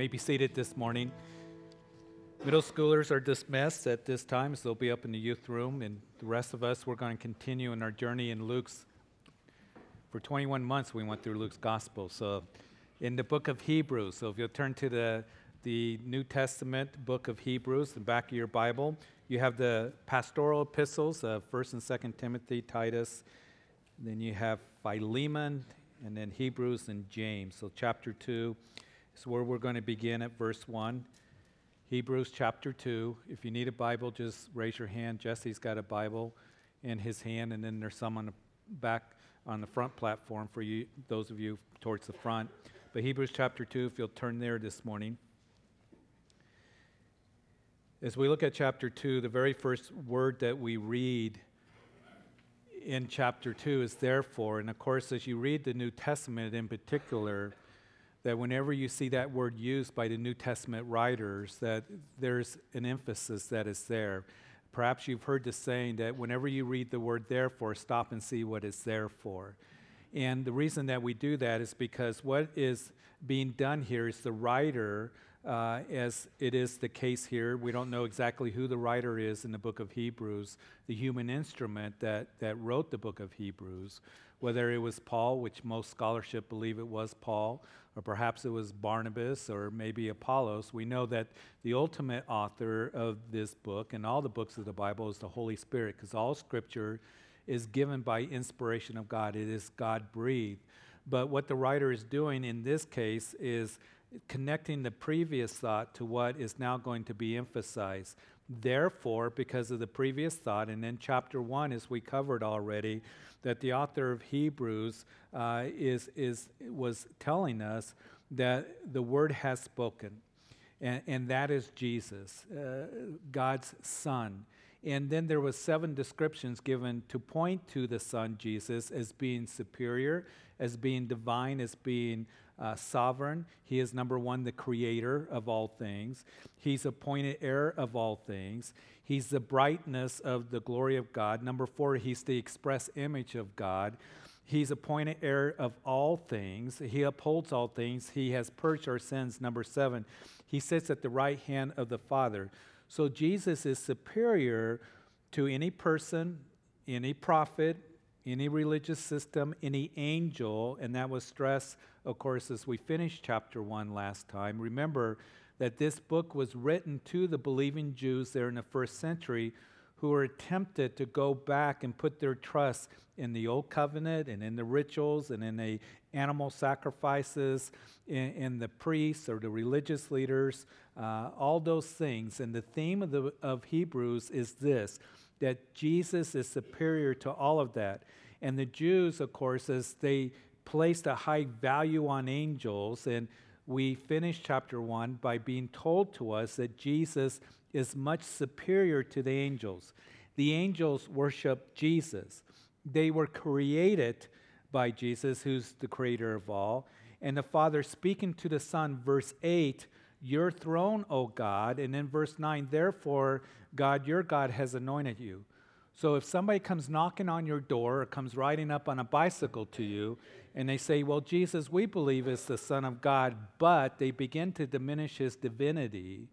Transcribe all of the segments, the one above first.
may be seated this morning. Middle schoolers are dismissed at this time, so they'll be up in the youth room. And the rest of us, we're going to continue in our journey in Luke's. For 21 months, we went through Luke's gospel. So, in the book of Hebrews, so if you'll turn to the, the New Testament book of Hebrews, the back of your Bible, you have the pastoral epistles of 1st and 2nd Timothy, Titus. Then you have Philemon, and then Hebrews and James. So, chapter 2 is where we're going to begin at verse 1. Hebrews chapter 2. If you need a Bible, just raise your hand. Jesse's got a Bible in his hand, and then there's some on the back on the front platform for you, those of you towards the front. But Hebrews chapter 2, if you'll turn there this morning. As we look at chapter 2, the very first word that we read in chapter 2 is therefore. And of course, as you read the New Testament in particular, that whenever you see that word used by the New Testament writers, that there's an emphasis that is there. Perhaps you've heard the saying that whenever you read the word therefore, stop and see what it's there for. And the reason that we do that is because what is being done here is the writer, uh, as it is the case here, we don't know exactly who the writer is in the book of Hebrews, the human instrument that, that wrote the book of Hebrews, whether it was Paul, which most scholarship believe it was Paul, or perhaps it was Barnabas or maybe Apollos. We know that the ultimate author of this book and all the books of the Bible is the Holy Spirit, because all scripture is given by inspiration of God. It is God breathed. But what the writer is doing in this case is connecting the previous thought to what is now going to be emphasized. Therefore, because of the previous thought, and in chapter one, as we covered already, that the author of Hebrews uh, is, is, was telling us that the word has spoken, and, and that is Jesus, uh, God's Son. And then there was seven descriptions given to point to the Son Jesus as being superior, as being divine, as being uh, sovereign. He is number one, the creator of all things. He's appointed heir of all things. He's the brightness of the glory of God. Number four, he's the express image of God. He's appointed heir of all things. He upholds all things. He has purged our sins. Number seven, he sits at the right hand of the Father. So Jesus is superior to any person, any prophet, any religious system, any angel, and that was stressed, of course, as we finished chapter one last time. Remember that this book was written to the believing Jews there in the first century who were tempted to go back and put their trust in the old covenant and in the rituals and in the animal sacrifices, in, in the priests or the religious leaders, uh, all those things. And the theme of, the, of Hebrews is this that Jesus is superior to all of that. And the Jews, of course, as they placed a high value on angels, and we finish chapter one by being told to us that Jesus is much superior to the angels. The angels worship Jesus, they were created by Jesus, who's the creator of all. And the Father speaking to the Son, verse 8, your throne, O God. And in verse 9, therefore, God, your God, has anointed you. So if somebody comes knocking on your door or comes riding up on a bicycle to you and they say, Well, Jesus, we believe is the Son of God, but they begin to diminish his divinity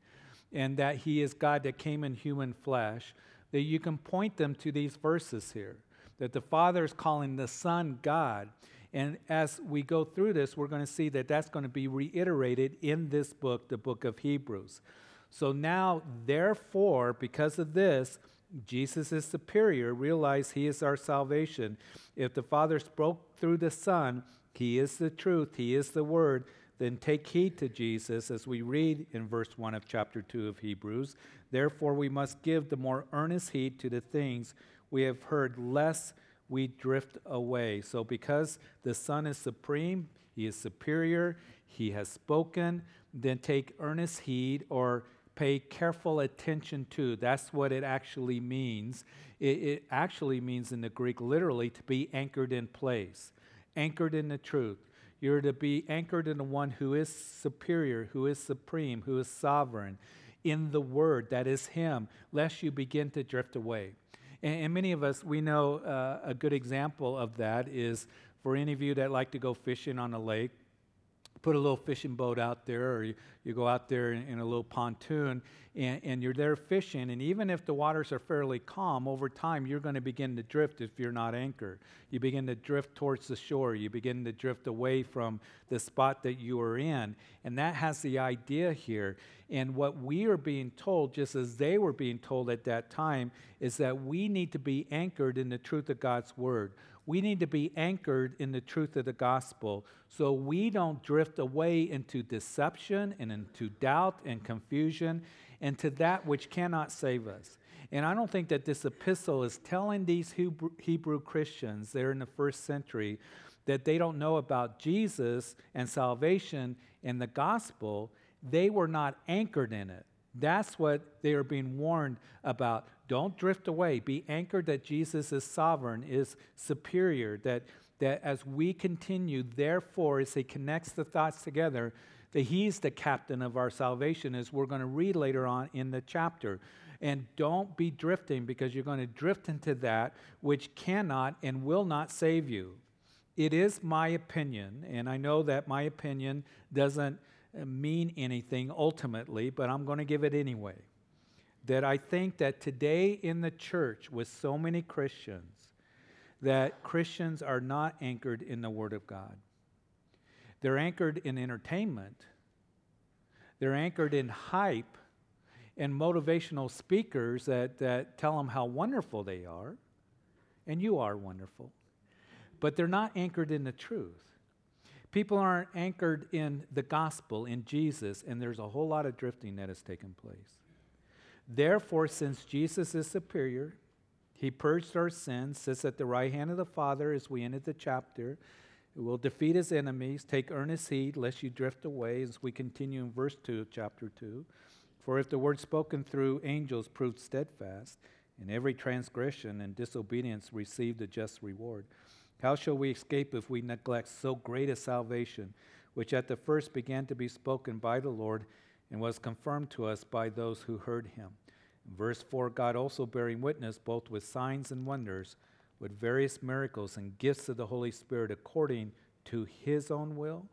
and that he is God that came in human flesh, that you can point them to these verses here that the Father is calling the Son God. And as we go through this, we're going to see that that's going to be reiterated in this book, the book of Hebrews. So now, therefore, because of this, Jesus is superior. Realize he is our salvation. If the Father spoke through the Son, he is the truth, he is the Word. Then take heed to Jesus as we read in verse 1 of chapter 2 of Hebrews. Therefore, we must give the more earnest heed to the things we have heard, lest we drift away. So, because the Son is supreme, He is superior, He has spoken, then take earnest heed or pay careful attention to. That's what it actually means. It, it, actually means in the Greek, literally, to be anchored in place, anchored in the truth. You're to be anchored in the one who is superior, who is supreme, who is sovereign, in the Word that is Him, lest you begin to drift away. And, and many of us, we know uh, a good example of that is for any of you that like to go fishing on a lake, put a little fishing boat out there, or you, you go out there in, in a little pontoon, and, and you're there fishing. And even if the waters are fairly calm, over time you're going to begin to drift if you're not anchored. You begin to drift towards the shore. You begin to drift away from the spot that you are in. And that has the idea here. And what we are being told, just as they were being told at that time, is that we need to be anchored in the truth of God's word. We need to be anchored in the truth of the gospel so we don't drift away into deception and into doubt and confusion and to that which cannot save us. And I don't think that this epistle is telling these Hebrew, Hebrew Christians there in the first century that they don't know about Jesus and salvation and the gospel. They were not anchored in it. That's what they are being warned about. Don't drift away. Be anchored that Jesus is sovereign, is superior, that, that as we continue, therefore, as he connects the thoughts together, that he's the captain of our salvation, as we're going to read later on in the chapter. And don't be drifting because you're going to drift into that which cannot and will not save you. It is my opinion, and I know that my opinion doesn't Uh, mean anything ultimately, but I'm going to give it anyway. That I think that today in the church, with so many Christians, that Christians are not anchored in the Word of God. They're anchored in entertainment, they're anchored in hype and motivational speakers that, that tell them how wonderful they are, and you are wonderful. But they're not anchored in the truth. People aren't anchored in the gospel, in Jesus, and there's a whole lot of drifting that has taken place. Therefore, since Jesus is superior, he purged our sins, sits at the right hand of the Father as we ended the chapter. Will defeat his enemies. Take earnest heed lest you drift away as we continue in verse 2 of chapter 2. For if the word spoken through angels proved steadfast, and every transgression and disobedience received a just reward, how shall we escape if we neglect so great a salvation, which at the first began to be spoken by the Lord and was confirmed to us by those who heard him? In verse 4 God also bearing witness both with signs and wonders, with various miracles and gifts of the Holy Spirit according to his own will.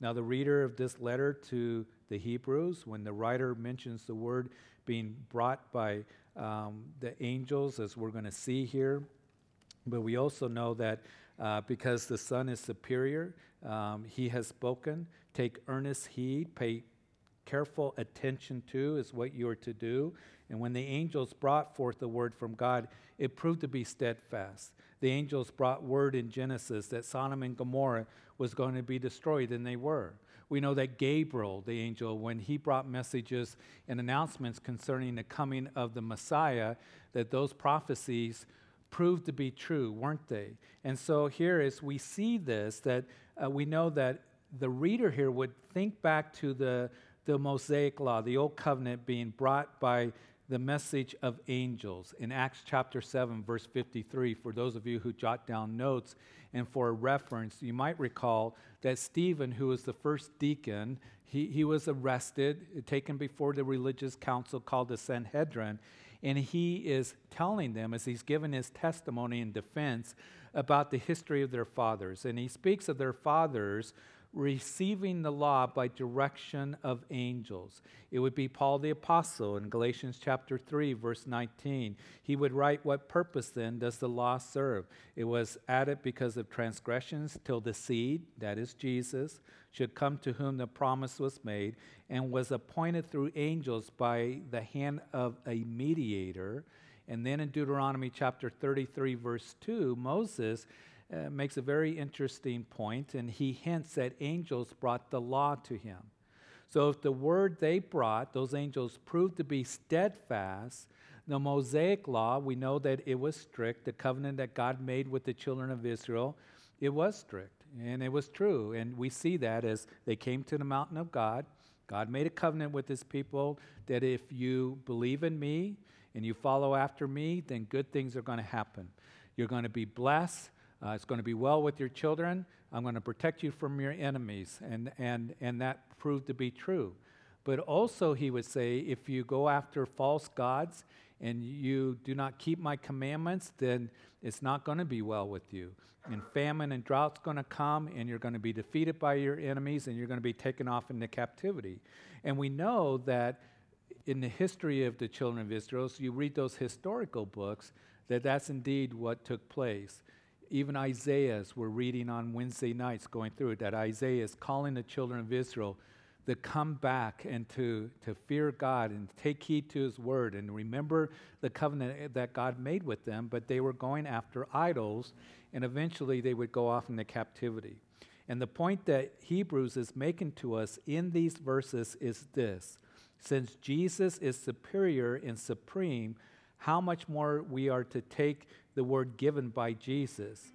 Now, the reader of this letter to the Hebrews, when the writer mentions the word being brought by um, the angels, as we're going to see here, but we also know that uh, because the Son is superior. Um, he has spoken. Take earnest heed, pay careful attention to, is what you are to do. And when the angels brought forth the word from God, it proved to be steadfast. The angels brought word in Genesis that Sodom and Gomorrah was going to be destroyed, and they were. We know that Gabriel, the angel, when he brought messages and announcements concerning the coming of the Messiah, that those prophecies proved to be true, weren't they? And so here is we see this, that uh, we know that the reader here would think back to the, the Mosaic law, the Old Covenant being brought by the message of angels in Acts chapter 7, verse 53. For those of you who jot down notes and for reference, you might recall that Stephen, who was the first deacon, he, he was arrested, taken before the religious council called the Sanhedrin, and he is telling them, as he's given his testimony in defense, about the history of their fathers. And he speaks of their fathers receiving the law by direction of angels. It would be Paul the Apostle in Galatians chapter 3, verse 19. He would write, What purpose then does the law serve? It was added because of transgressions till the seed, that is Jesus, should come to whom the promise was made, and was appointed through angels by the hand of a mediator. And then in Deuteronomy chapter 33, verse 2, Moses uh, makes a very interesting point, and he hints that angels brought the law to him. So if the word they brought, those angels, proved to be steadfast, the Mosaic law, we know that it was strict. The covenant that God made with the children of Israel, it was strict, and it was true. And we see that as they came to the mountain of God. God made a covenant with his people that if you believe in me and you follow after me, then good things are going to happen. You're going to be blessed. Uh, it's going to be well with your children. I'm going to protect you from your enemies. And, and, and that proved to be true. But also, he would say, if you go after false gods and you do not keep my commandments, then it's not going to be well with you. And famine and drought's going to come, and you're going to be defeated by your enemies, and you're going to be taken off into captivity. And we know that in the history of the children of Israel, so you read those historical books, that that's indeed what took place. Even Isaiah's, we're reading on Wednesday nights going through it, that Isaiah is calling the children of Israel to come back and to, to fear God and take heed to his word and remember the covenant that God made with them, but they were going after idols, and eventually they would go off into captivity. And the point that Hebrews is making to us in these verses is this since Jesus is superior and supreme, how much more we are to take the word given by Jesus.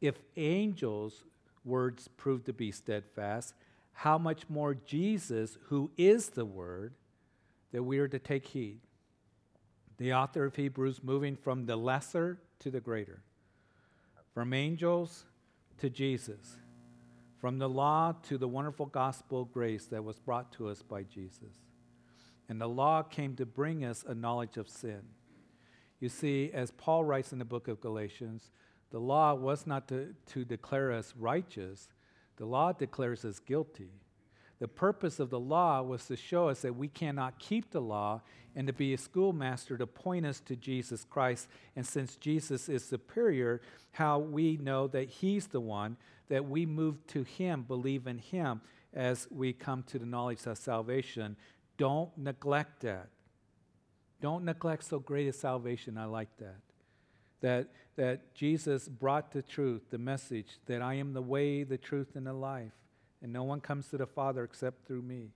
If angels' words prove to be steadfast, how much more Jesus, who is the Word, that we are to take heed. The author of Hebrews moving from the lesser to the greater, from angels to Jesus, from the law to the wonderful gospel grace that was brought to us by Jesus. And the law came to bring us a knowledge of sin. You see, as Paul writes in the book of Galatians, the law was not to, to declare us righteous, the law declares us guilty. The purpose of the law was to show us that we cannot keep the law and to be a schoolmaster to point us to Jesus Christ. And since Jesus is superior, how we know that He's the one, that we move to Him, believe in Him as we come to the knowledge of salvation. Don't neglect that. Don't neglect so great a salvation. I like that that, that Jesus brought the truth, the message that I am the way, the truth, and the life, and no one comes to the Father except through me.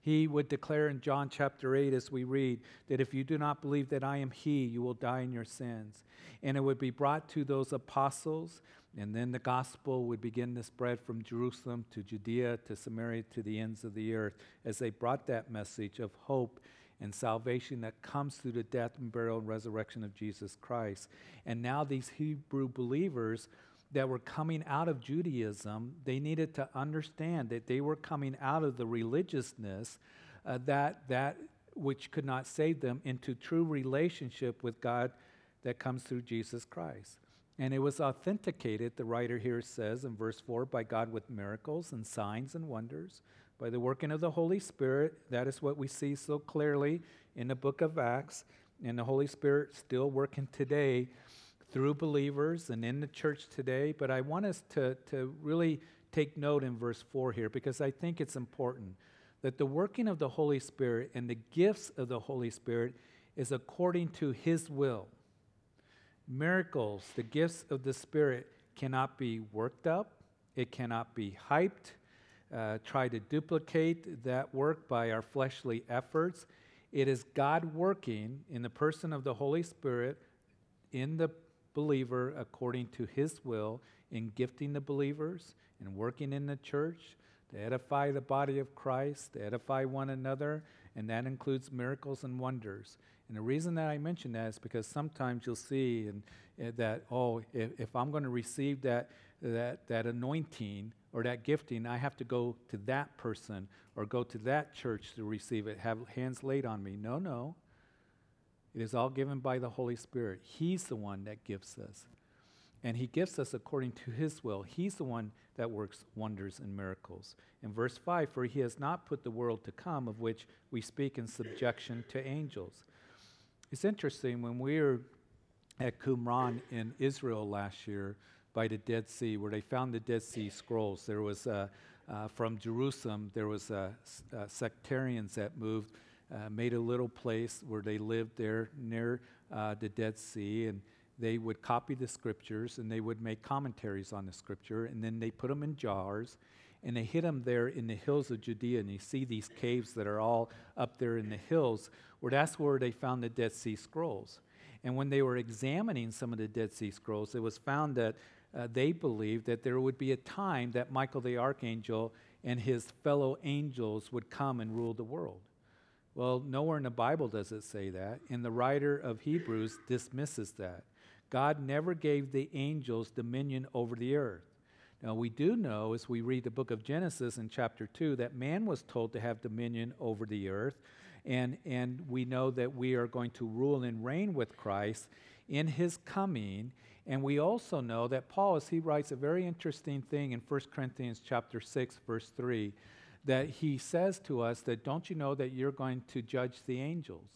He would declare in John chapter 8, as we read, that if you do not believe that I am He, you will die in your sins. And it would be brought to those apostles, and then the gospel would begin to spread from Jerusalem to Judea to Samaria to the ends of the earth as they brought that message of hope and salvation that comes through the death and burial and resurrection of Jesus Christ. And now these Hebrew believers that were coming out of Judaism, they needed to understand that they were coming out of the religiousness uh, that that which could not save them into true relationship with God that comes through Jesus Christ. And it was authenticated, the writer here says in verse 4, by God with miracles and signs and wonders by the working of the Holy Spirit. That is what we see so clearly in the book of Acts. And the Holy Spirit still working today through believers and in the church today. But I want us to, to really take note in verse 4 here because I think it's important that the working of the Holy Spirit and the gifts of the Holy Spirit is according to His will. Miracles, the gifts of the Spirit, cannot be worked up, it cannot be hyped, uh, try to duplicate that work by our fleshly efforts. It is God working in the person of the Holy Spirit in the believer according to his will in gifting the believers and working in the church to edify the body of Christ, to edify one another, and that includes miracles and wonders. And the reason that I mention that is because sometimes you'll see and, uh, that, oh, if, if I'm going to receive that, that, that anointing, or that gifting, I have to go to that person or go to that church to receive it, have hands laid on me. No, no. It is all given by the Holy Spirit. He's the one that gives us. And He gives us according to His will. He's the one that works wonders and miracles. In verse 5, for He has not put the world to come, of which we speak in subjection to angels. It's interesting, when we were at Qumran in Israel last year, by the Dead Sea, where they found the Dead Sea Scrolls. There was, uh, uh, from Jerusalem, there was uh, uh sectarians that moved, uh, made a little place where they lived there near uh, the Dead Sea, and they would copy the scriptures and they would make commentaries on the scripture, and then they put them in jars, and they hid them there in the hills of Judea. And you see these caves that are all up there in the hills, where that's where they found the Dead Sea Scrolls. And when they were examining some of the Dead Sea Scrolls, it was found that uh, they believed that there would be a time that Michael the archangel and his fellow angels would come and rule the world. Well, nowhere in the Bible does it say that, and the writer of Hebrews dismisses that. God never gave the angels dominion over the earth. Now, we do know as we read the book of Genesis in chapter 2 that man was told to have dominion over the earth. And, and we know that we are going to rule and reign with Christ in his coming. And we also know that Paul, as he writes a very interesting thing in 1 Corinthians chapter 6, verse 3, that he says to us that don't you know that you're going to judge the angels?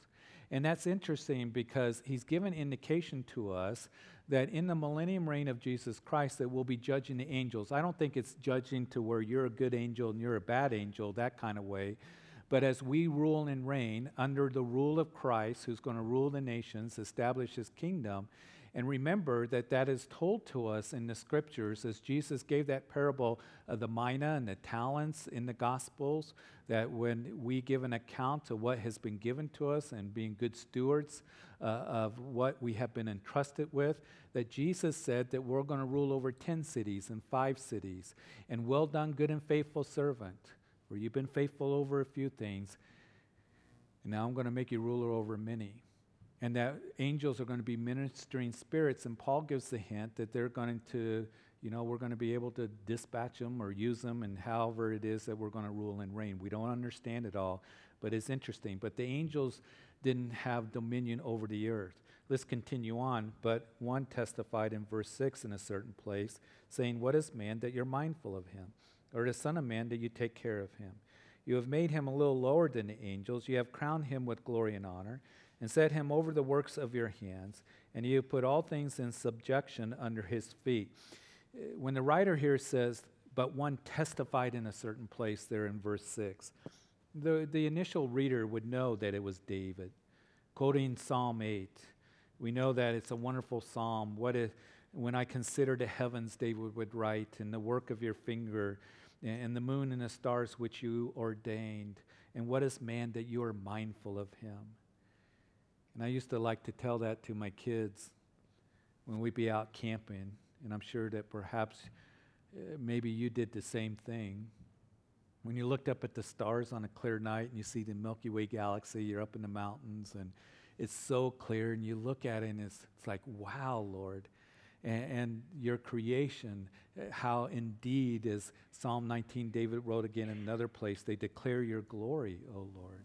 And that's interesting because he's given indication to us that in the millennium reign of Jesus Christ that we'll be judging the angels. I don't think it's judging to where you're a good angel and you're a bad angel, that kind of way. But as we rule and reign under the rule of Christ, who's going to rule the nations, establish his kingdom, and remember that that is told to us in the scriptures as Jesus gave that parable of the mina and the talents in the Gospels. That when we give an account of what has been given to us and being good stewards uh, of what we have been entrusted with, that Jesus said that we're going to rule over 10 cities and five cities. And well done, good and faithful servant, for you've been faithful over a few things. And now I'm going to make you ruler over many and that angels are going to be ministering spirits. And Paul gives the hint that they're going to, you know, we're going to be able to dispatch them or use them, and however it is that we're going to rule and reign. We don't understand it all, but it's interesting. But the angels didn't have dominion over the earth. Let's continue on. But one testified in verse 6 in a certain place, saying, What is man that you're mindful of him? Or the Son of Man that you take care of him? You have made him a little lower than the angels. You have crowned him with glory and honor and set him over the works of your hands, and you put all things in subjection under his feet. Uh, when the writer here says, but one testified in a certain place there in verse 6, the, the initial reader would know that it was David. Quoting Psalm 8, we know that it's a wonderful psalm. What if, when I consider the heavens, David would write, and the work of your finger, and the moon and the stars which you ordained, and what is man that you are mindful of him? And I used to like to tell that to my kids when we'd be out camping. And I'm sure that perhaps uh, maybe you did the same thing. When you looked up at the stars on a clear night and you see the Milky Way galaxy, you're up in the mountains and it's so clear, and you look at it and it's, it's like, wow, Lord. And, and your creation, uh, how indeed, as Psalm 19, David wrote again in another place, they declare your glory, O Lord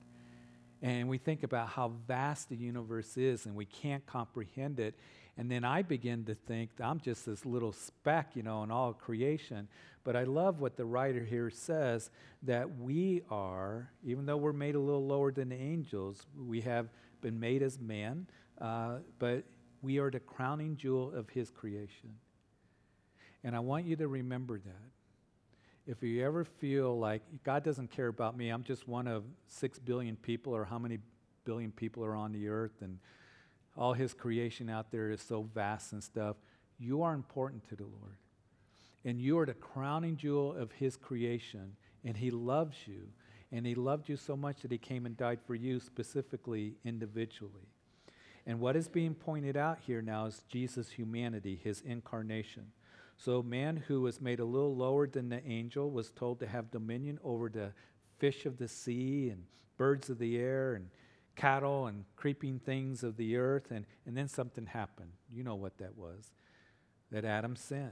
and we think about how vast the universe is and we can't comprehend it. And then I begin to think I'm just this little speck, you know, in all creation. But I love what the writer here says that we are, even though we're made a little lower than the angels, we have been made as man, uh, but we are the crowning jewel of his creation. And I want you to remember that if you ever feel like God doesn't care about me, I'm just one of six billion people, or how many billion people are on the earth, and all His creation out there is so vast and stuff, you are important to the Lord. And you are the crowning jewel of His creation, and He loves you. And He loved you so much that He came and died for you specifically, individually. And what is being pointed out here now is Jesus' humanity, His incarnation. So, man who was made a little lower than the angel was told to have dominion over the fish of the sea and birds of the air and cattle and creeping things of the earth. And, and then something happened. You know what that was that Adam sinned.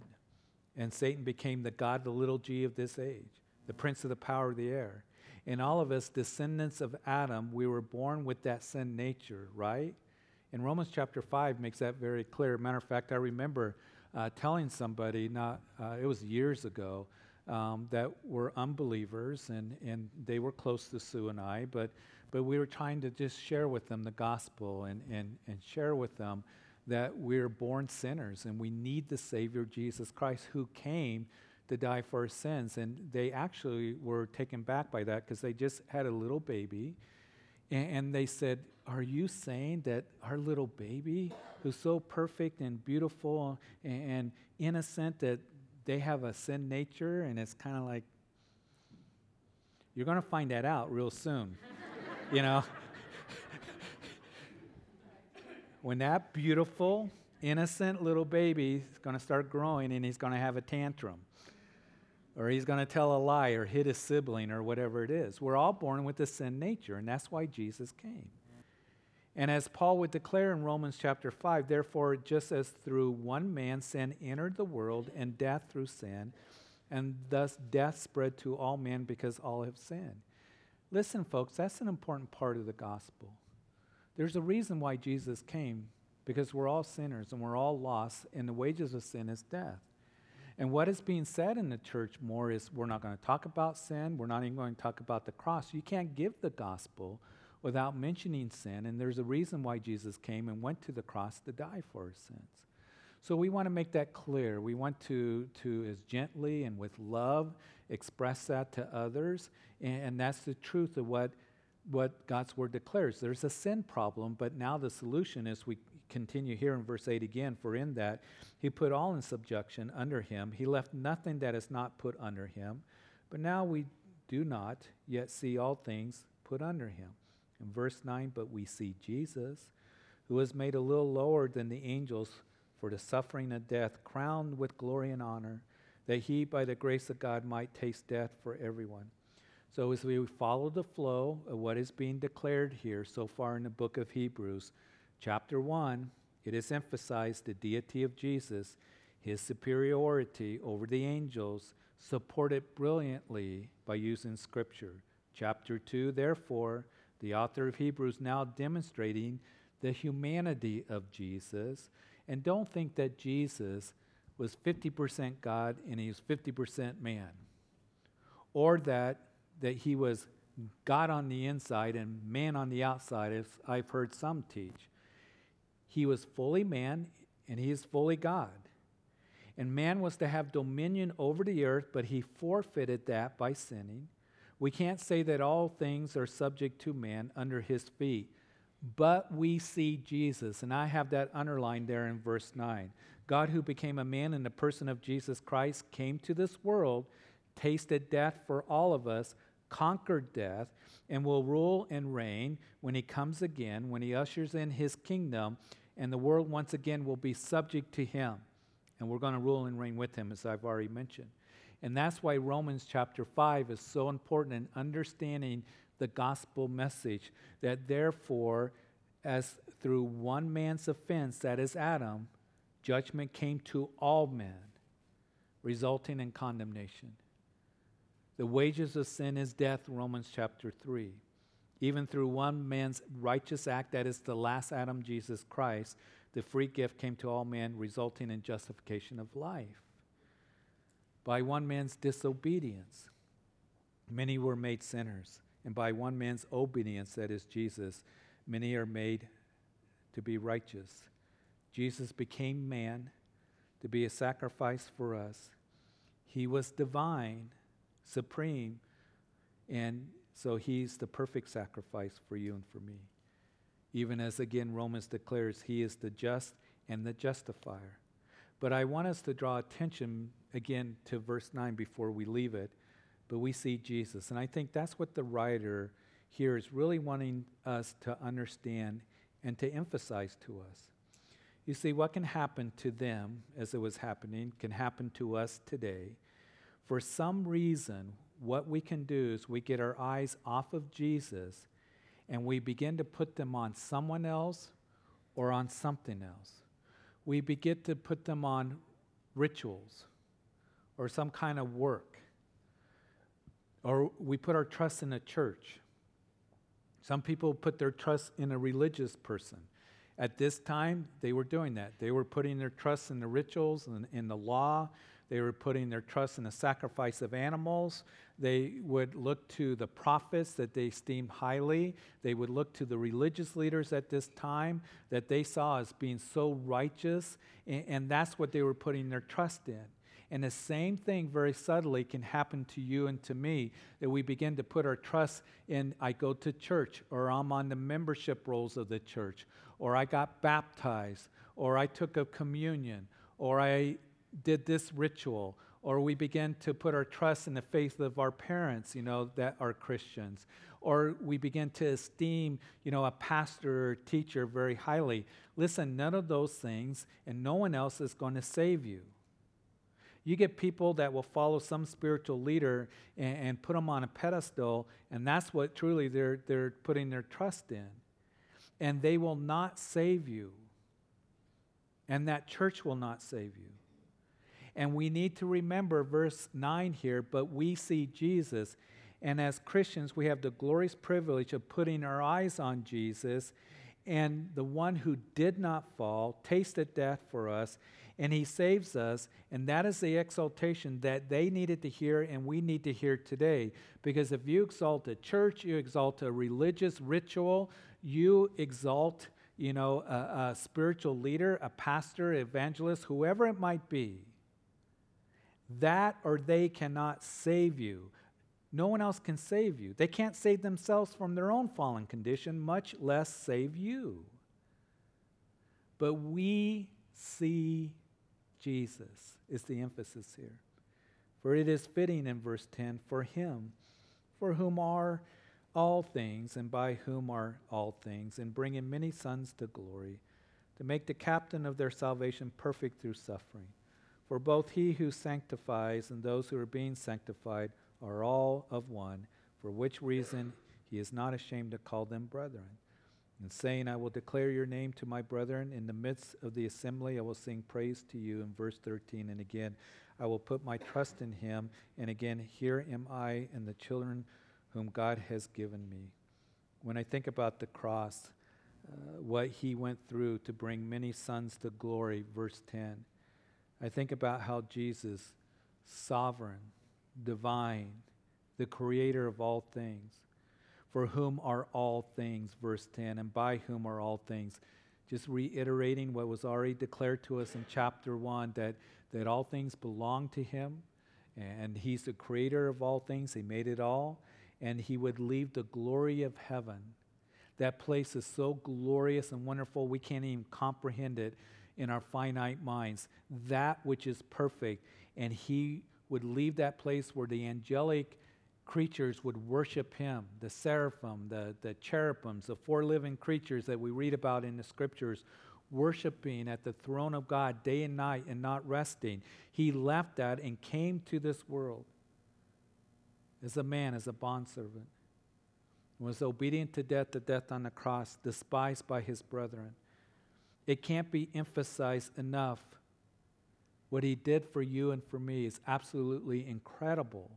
And Satan became the God, the little g of this age, the prince of the power of the air. And all of us, descendants of Adam, we were born with that sin nature, right? And Romans chapter 5 makes that very clear. Matter of fact, I remember uh, telling somebody, not, uh, it was years ago, um, that were unbelievers and, and they were close to Sue and I, but, but we were trying to just share with them the gospel and, and, and share with them that we're born sinners and we need the Savior Jesus Christ who came to die for our sins. And they actually were taken back by that because they just had a little baby and, and they said, Are you saying that our little baby, who's so perfect and beautiful and, and innocent, that they have a sin nature? And it's kind of like, You're going to find that out real soon, you know? when that beautiful, innocent little baby is going to start growing and he's going to have a tantrum or he's going to tell a lie or hit his sibling or whatever it is. We're all born with a sin nature, and that's why Jesus came. And as Paul would declare in Romans chapter 5, therefore, just as through one man sin entered the world and death through sin, and thus death spread to all men because all have sinned. Listen, folks, that's an important part of the gospel. There's a reason why Jesus came, because we're all sinners and we're all lost, and the wages of sin is death. And what is being said in the church more is we're not going to talk about sin, we're not even going to talk about the cross. You can't give the gospel without mentioning sin, and there's a reason why Jesus came and went to the cross to die for our sins. So we want to make that clear. We want to, to as gently and with love, express that to others. And, and that's the truth of what, what God's word declares. There's a sin problem, but now the solution is we continue here in verse 8 again for in that he put all in subjection under him. He left nothing that is not put under him. But now we do not yet see all things put under him. In verse 9, but we see Jesus, who was made a little lower than the angels for the suffering of death, crowned with glory and honor, that he, by the grace of God, might taste death for everyone. So, as we follow the flow of what is being declared here so far in the book of Hebrews, chapter 1, it is emphasized the deity of Jesus, his superiority over the angels, supported brilliantly by using Scripture. Chapter 2, therefore, the author of Hebrews now demonstrating the humanity of Jesus and don't think that Jesus was 50% God and he was 50% man. Or that, that he was God on the inside and man on the outside, as I've heard some teach. He was fully man and he is fully God. And man was to have dominion over the earth, but he forfeited that by sinning. We can't say that all things are subject to man under his feet. But we see Jesus, and I have that underlined there in verse 9. God, who became a man in the person of Jesus Christ, came to this world, tasted death for all of us, conquered death, and will rule and reign when he comes again, when he ushers in his kingdom, and the world once again will be subject to him. And we're going to rule and reign with him, as I've already mentioned. And that's why Romans chapter 5 is so important in understanding the gospel message that therefore, as through one man's offense, that is Adam, judgment came to all men, resulting in condemnation. The wages of sin is death, Romans chapter 3. Even through one man's righteous act, that is the last Adam, Jesus Christ, the free gift came to all men, resulting in justification of life. By one man's disobedience, many were made sinners. And by one man's obedience, that is Jesus, many are made to be righteous. Jesus became man to be a sacrifice for us. He was divine, supreme, and so he's the perfect sacrifice for you and for me. Even as again Romans declares, he is the just and the justifier. But I want us to draw attention again to verse 9 before we leave it but we see Jesus. And I think that's what the writer here is really wanting us to understand and to emphasize to us. You see, what can happen to them as it was happening can happen to us today. For some reason, what we can do is we get our eyes off of Jesus and we begin to put them on someone else or on something else. We begin to put them on rituals or some kind of work or we put our trust in a church. Some people put their trust in a religious person. At this time, they were doing that. They were putting their trust in the rituals and in the law. They were putting their trust in the sacrifice of animals. They would look to the prophets that they esteemed highly. They would look to the religious leaders at this time that they saw as being so righteous. And, and that's what they were putting their trust in. And the same thing very subtly can happen to you and to me that we begin to put our trust in I go to church, or I'm on the membership rolls of the church, or I got baptized, or I took a communion, or I did this ritual, or we begin to put our trust in the faith of our parents, you know, that are Christians, or we begin to esteem, you know, a pastor or teacher very highly. Listen, none of those things, and no one else is going to save you. You get people that will follow some spiritual leader and, and put them on a pedestal, and that's what truly they're, they're putting their trust in. And they will not save you. And that church will not save you. And we need to remember verse 9 here, but we see Jesus. And as Christians, we have the glorious privilege of putting our eyes on Jesus and the one who did not fall, tasted death for us, and he saves us. And that is the exaltation that they needed to hear and we need to hear today. Because if you exalt a church, you exalt a religious ritual, you exalt, you know, a, a spiritual leader, a pastor, evangelist, whoever it might be, that or they cannot save you. No one else can save you. They can't save themselves from their own fallen condition, much less save you. But we see Jesus, is the emphasis here. For it is fitting in verse 10 for him, for whom are all things, and by whom are all things, and bringing many sons to glory, to make the captain of their salvation perfect through suffering. For both he who sanctifies and those who are being sanctified are all of one, for which reason he is not ashamed to call them brethren. And saying, I will declare your name to my brethren. In the midst of the assembly, I will sing praise to you. In verse 13, and again, I will put my trust in him. And again, here am I and the children whom God has given me. When I think about the cross, uh, what he went through to bring many sons to glory, verse 10, I think about how Jesus, sovereign, divine, the creator of all things, for whom are all things, verse 10, and by whom are all things. Just reiterating what was already declared to us in chapter 1 that, that all things belong to him, and he's the creator of all things, he made it all, and he would leave the glory of heaven. That place is so glorious and wonderful, we can't even comprehend it in our finite minds. That which is perfect, and he would leave that place where the angelic creatures would worship him the seraphim, the, the cherubims, the four living creatures that we read about in the scriptures, worshiping at the throne of God day and night and not resting. He left that and came to this world as a man, as a bondservant, was obedient to death, to death on the cross, despised by his brethren. It can't be emphasized enough what he did for you and for me is absolutely incredible.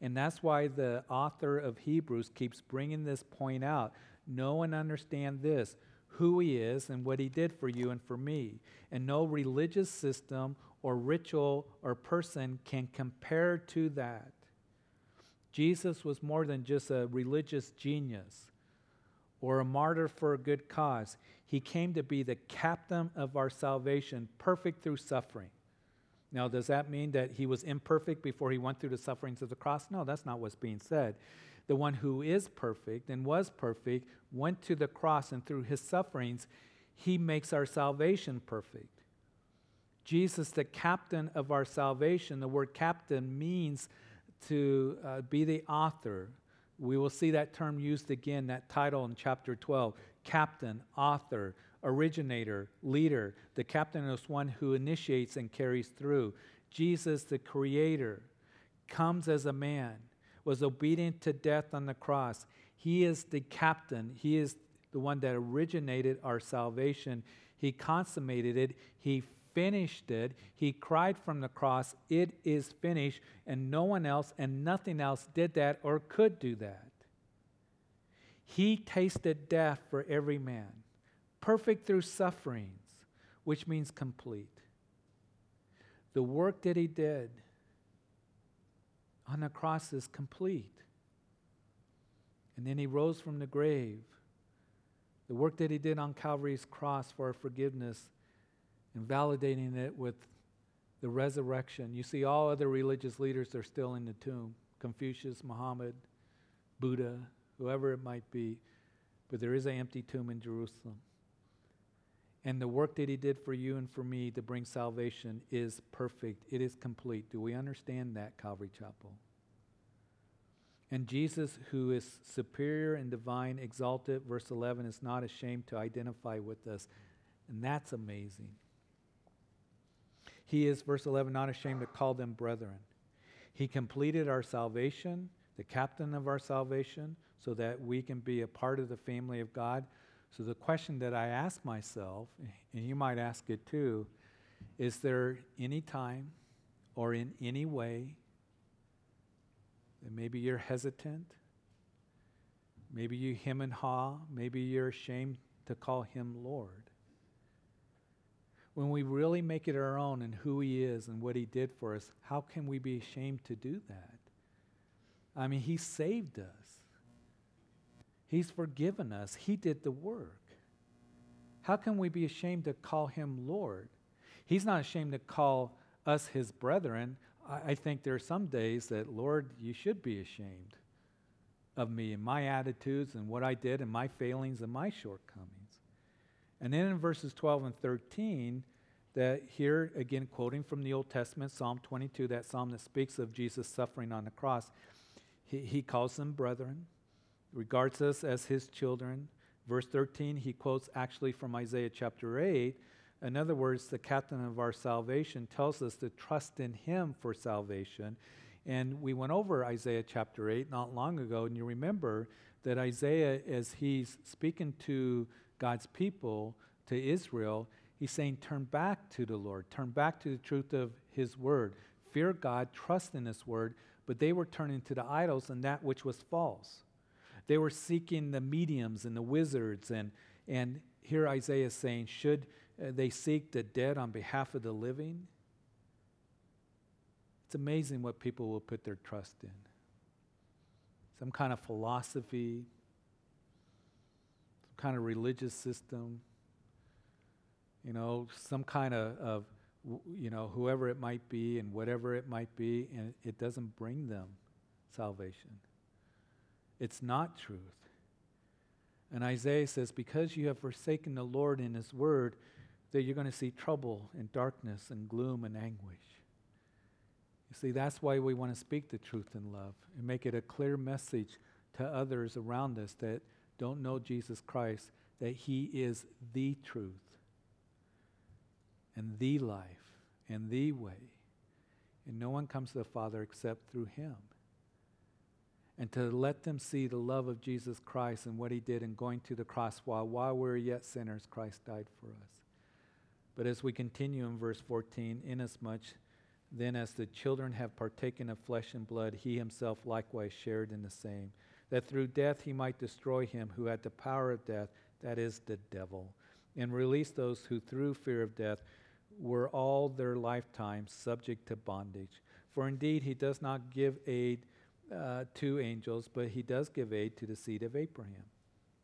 And that's why the author of Hebrews keeps bringing this point out. Know and understand this who he is and what he did for you and for me. And no religious system or ritual or person can compare to that. Jesus was more than just a religious genius or a martyr for a good cause. He came to be the captain of our salvation, perfect through suffering. Now, does that mean that he was imperfect before he went through the sufferings of the cross? No, that's not what's being said. The one who is perfect and was perfect went to the cross, and through his sufferings, he makes our salvation perfect. Jesus, the captain of our salvation, the word captain means to uh, be the author. We will see that term used again, that title in chapter 12 captain, author originator, leader. The captain is one who initiates and carries through. Jesus, the creator, comes as a man, was obedient to death on the cross. He is the captain, he is the one that originated our salvation. He consummated it, he finished it. He cried from the cross, It is finished, and no one else and nothing else did that or could do that. He tasted death for every man perfect through sufferings, which means complete. The work that he did on the cross is complete. And then he rose from the grave. The work that he did on Calvary's cross for our forgiveness and validating it with the resurrection. You see, all other religious leaders are still in the tomb Confucius, Muhammad, Buddha, whoever it might be. But there is an empty tomb in Jerusalem. And the work that he did for you and for me to bring salvation is perfect. It is complete. Do we understand that, Calvary Chapel? And Jesus, who is superior and divine, exalted, verse 11, is not ashamed to identify with us. And that's amazing. He is, verse 11, not ashamed to call them brethren. He completed our salvation, the captain of our salvation, so that we can be a part of the family of God. So, the question that I ask myself, and you might ask it too, is there any time or in any way that maybe you're hesitant, maybe you him and ha, maybe you're ashamed to call him Lord. When we really make it our own and who he is and what he did for us, how can we be ashamed to do that? I mean, he saved us. He's forgiven us. He did the work. How can we be ashamed to call him Lord? He's not ashamed to call us his brethren. I, I think there are some days that, Lord, you should be ashamed of me and my attitudes and what I did and my failings and my shortcomings. And then in verses 12 and 13, that here again quoting from the Old Testament, Psalm 22, that psalm that speaks of Jesus suffering on the cross, he, he calls them brethren, regards us as his children. Verse 13, he quotes actually from Isaiah chapter 8. In other words, the captain of our salvation tells us to trust in him for salvation. And we went over Isaiah chapter 8 not long ago, and you remember that Isaiah, as he's speaking to God's people, to Israel, he's saying, Turn back to the Lord, turn back to the truth of his word. Fear God, trust in his word, but they were turning to the idols and that which was false. They were seeking the mediums and the wizards. And, and here Isaiah is saying, Should uh, they seek the dead on behalf of the living? It's amazing what people will put their trust in. Some kind of philosophy, some kind of religious system, you know, some kind of, of you know, whoever it might be and whatever it might be, and it doesn't bring them salvation. It's not truth. And Isaiah says, Because you have forsaken the Lord in His word, that you're going to see trouble and darkness and gloom and anguish. You see, that's why we want to speak the truth in love and make it a clear message to others around us that don't know Jesus Christ that He is the truth and the life and the way. And no one comes to the Father except through Him. And to let them see the love of Jesus Christ and what He did in going to the cross while, while we were yet sinners, Christ died for us. But as we continue in verse 14, inasmuch then as the children have partaken of flesh and blood, he himself likewise shared in the same, that through death he might destroy him who had the power of death, that is, the devil, and release those who through fear of death were all their lifetime subject to bondage. For indeed he does not give aid uh, to angels, but he does give aid to the seed of Abraham.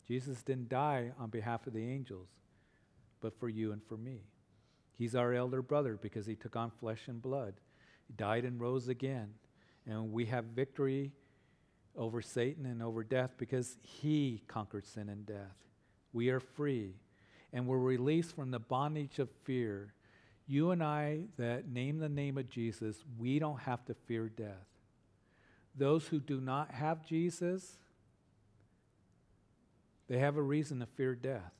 Jesus didn't die on behalf of the angels, but for you and for me. He's our elder brother because he took on flesh and blood. He died and rose again. And we have victory over Satan and over death because he conquered sin and death. We are free and we're released from the bondage of fear. You and I that name the name of Jesus, we don't have to fear death. Those who do not have Jesus, they have a reason to fear death.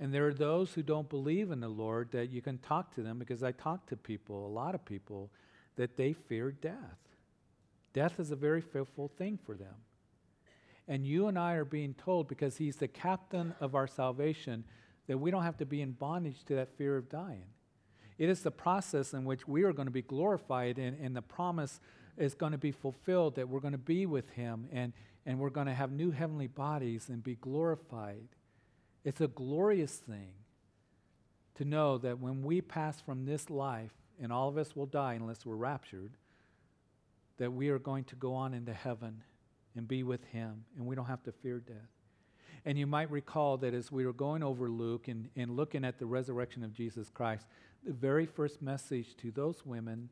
And there are those who don't believe in the Lord that you can talk to them because I talk to people, a lot of people, that they fear death. Death is a very fearful thing for them. And you and I are being told, because He's the captain of our salvation, that we don't have to be in bondage to that fear of dying. It is the process in which we are going to be glorified, and, and the promise is going to be fulfilled that we're going to be with Him and, and we're going to have new heavenly bodies and be glorified. It's a glorious thing to know that when we pass from this life, and all of us will die unless we're raptured, that we are going to go on into heaven and be with Him, and we don't have to fear death. And you might recall that as we were going over Luke and, and looking at the resurrection of Jesus Christ, the very first message to those women,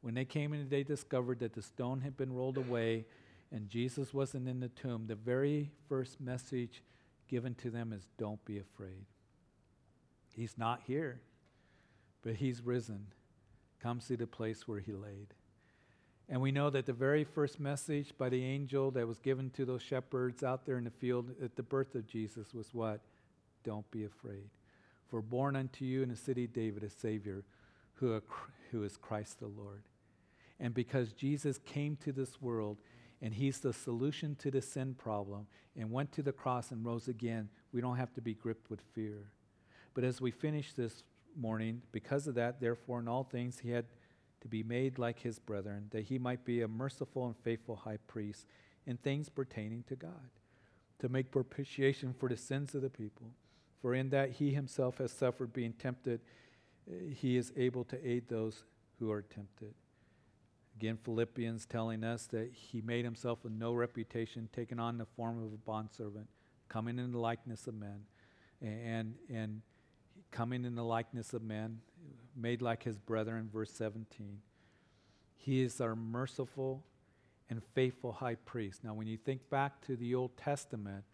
when they came in they discovered that the stone had been rolled away and Jesus wasn't in the tomb, the very first message given to them is don't be afraid. He's not here, but he's risen. Come see the place where he laid. And we know that the very first message by the angel that was given to those shepherds out there in the field at the birth of Jesus was what? Don't be afraid. For born unto you in the city of David a Savior who, who is Christ the Lord. And because Jesus came to this world, and he's the solution to the sin problem and went to the cross and rose again, we don't have to be gripped with fear. But as we finish this morning, because of that, therefore, in all things, he had to be made like his brethren, that he might be a merciful and faithful high priest in things pertaining to God, to make propitiation for the sins of the people. For in that he himself has suffered being tempted, he is able to aid those who are tempted. Again, Philippians telling us that he made himself of no reputation, taking on the form of a bondservant, coming in the likeness of men, and, and coming in the likeness of men, made like his brethren, verse 17. He is our merciful and faithful high priest. Now, when you think back to the Old Testament,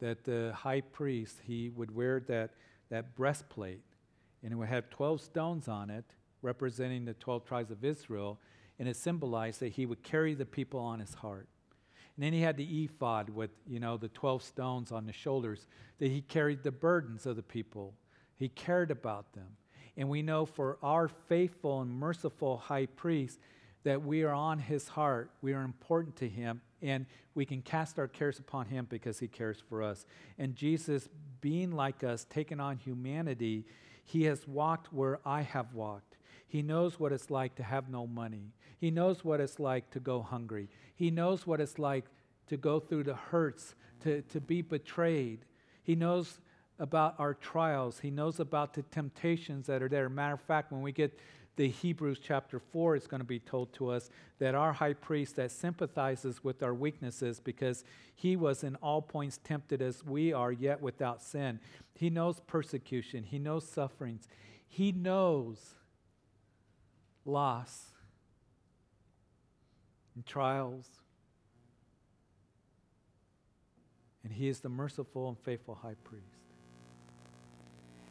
that the high priest, he would wear that, that breastplate, and it would have 12 stones on it, representing the 12 tribes of Israel, and it symbolized that he would carry the people on his heart. And then he had the ephod with, you know, the 12 stones on the shoulders, that he carried the burdens of the people. He cared about them. And we know for our faithful and merciful high priest that we are on his heart. We are important to him, and we can cast our cares upon him because he cares for us. And Jesus, being like us, taking on humanity, he has walked where I have walked. He knows what it's like to have no money. He knows what it's like to go hungry. He knows what it's like to go through the hurts, to, to be betrayed. He knows about our trials. He knows about the temptations that are there. Matter of fact, when we get the Hebrews chapter 4, is going to be told to us that our high priest that sympathizes with our weaknesses because he was in all points tempted as we are, yet without sin. He knows persecution, he knows sufferings, he knows loss and trials. And he is the merciful and faithful high priest.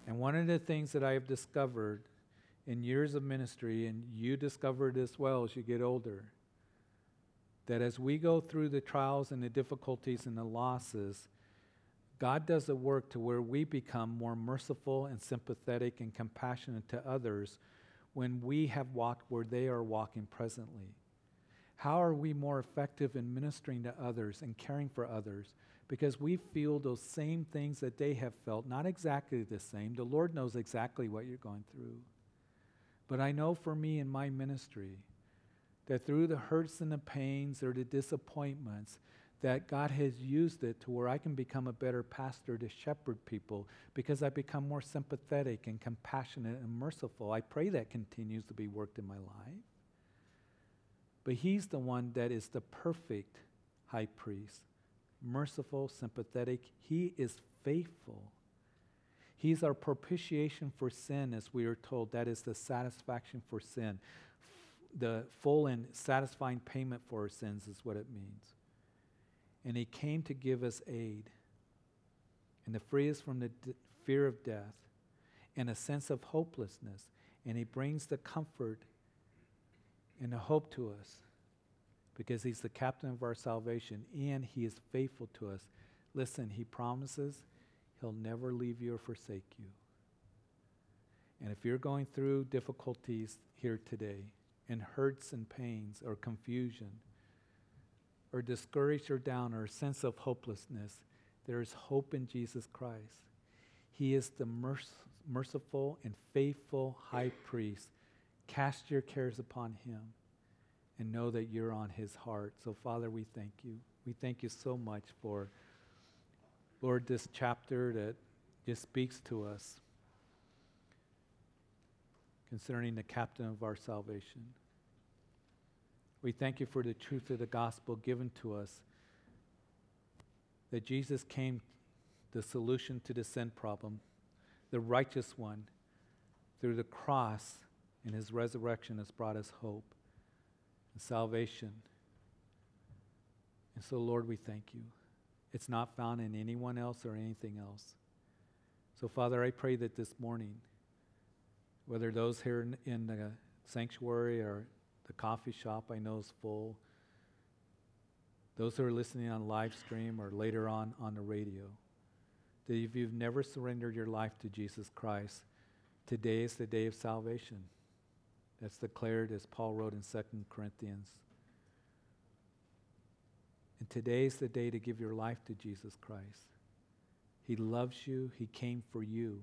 And one of the things that I have discovered in years of ministry, and you discover as well as you get older, that as we go through the trials and the difficulties and the losses, God does a work to where we become more merciful and sympathetic and compassionate to others when we have walked where they are walking presently. How are we more effective in ministering to others and caring for others? Because we feel those same things that they have felt, not exactly the same. The Lord knows exactly what you're going through. But I know for me in my ministry that through the hurts and the pains or the disappointments, that God has used it to where I can become a better pastor to shepherd people because I become more sympathetic and compassionate and merciful. I pray that continues to be worked in my life. But He's the one that is the perfect high priest merciful, sympathetic. He is faithful. He's our propitiation for sin, as we are told. That is the satisfaction for sin. The full and satisfying payment for our sins is what it means. And He came to give us aid and to free us from the d- fear of death and a sense of hopelessness. And He brings the comfort and the hope to us because He's the captain of our salvation and He is faithful to us. Listen, He promises He'll never leave you or forsake you. And if you're going through difficulties here today, and hurts and pains, or confusion, or discouraged or down, or a sense of hopelessness, there is hope in Jesus Christ. He is the merc- merciful and faithful high priest. Cast your cares upon him and know that you're on his heart. So, Father, we thank you. We thank you so much for. Lord, this chapter that just speaks to us concerning the captain of our salvation. We thank you for the truth of the gospel given to us that Jesus came the solution to the sin problem, the righteous one, through the cross and his resurrection has brought us hope and salvation. And so, Lord, we thank you. It's not found in anyone else or anything else. So, Father, I pray that this morning, whether those here in, in the sanctuary or the coffee shop I know is full, those who are listening on live stream or later on on the radio, that if you've never surrendered your life to Jesus Christ, today is the day of salvation. That's declared as Paul wrote in 2 Corinthians and today is the day to give your life to Jesus Christ. He loves you, He came for you.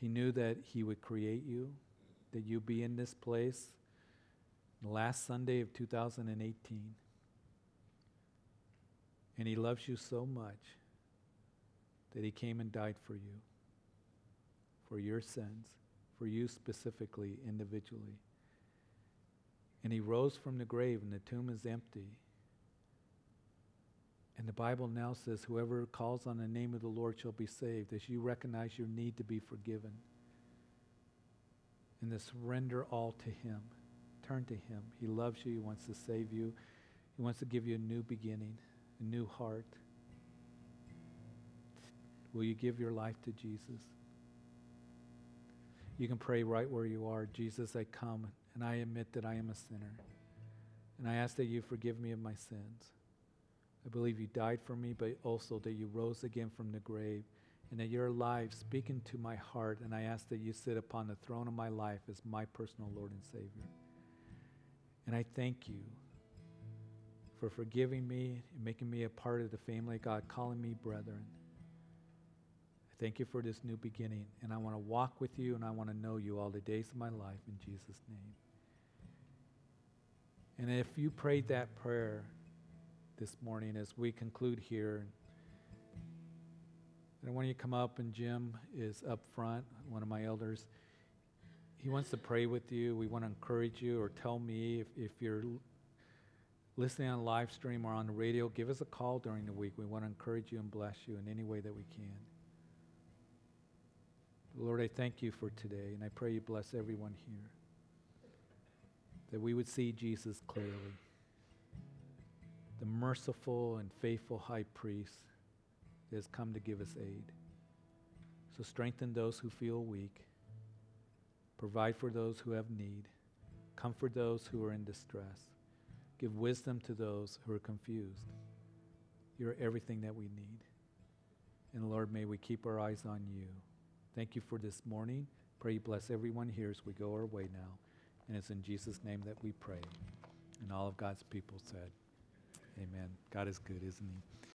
He knew that He would create you, that you'd be in this place last Sunday of 2018. And He loves you so much that He came and died for you, for your sins, for you specifically, individually. And He rose from the grave, and the tomb is empty. And the Bible now says, Whoever calls on the name of the Lord shall be saved, as you recognize your need to be forgiven. And to surrender all to Him. Turn to Him. He loves you. He wants to save you. He wants to give you a new beginning, a new heart. Will you give your life to Jesus? You can pray right where you are. Jesus, I come and I admit that I am a sinner. And I ask that you forgive me of my sins. I believe you died for me, but also that you rose again from the grave and that you're alive, speaking to my heart. And I ask that you sit upon the throne of my life as my personal Lord and Savior. And I thank you for forgiving me and making me a part of the family of God, calling me brethren. I thank you for this new beginning. And I want to walk with you and I want to know you all the days of my life in Jesus' name. And if you prayed that prayer, this morning as we conclude here. And I want you to come up, and Jim is up front, one of my elders. He wants to pray with you. We want to encourage you, or tell me if, if you're listening on live stream or on the radio, give us a call during the week. We want to encourage you and bless you in any way that we can. Lord, I thank you for today, and I pray you bless everyone here. That we would see Jesus clearly the merciful and faithful high priest that has come to give us aid. So strengthen those who feel weak, provide for those who have need, comfort those who are in distress, give wisdom to those who are confused. You're everything that we need. And Lord, may we keep our eyes on you. Thank you for this morning. Pray you bless everyone here as we go our way now. And it's in Jesus' name that we pray. And all of God's people said, Amen. God is good, isn't He?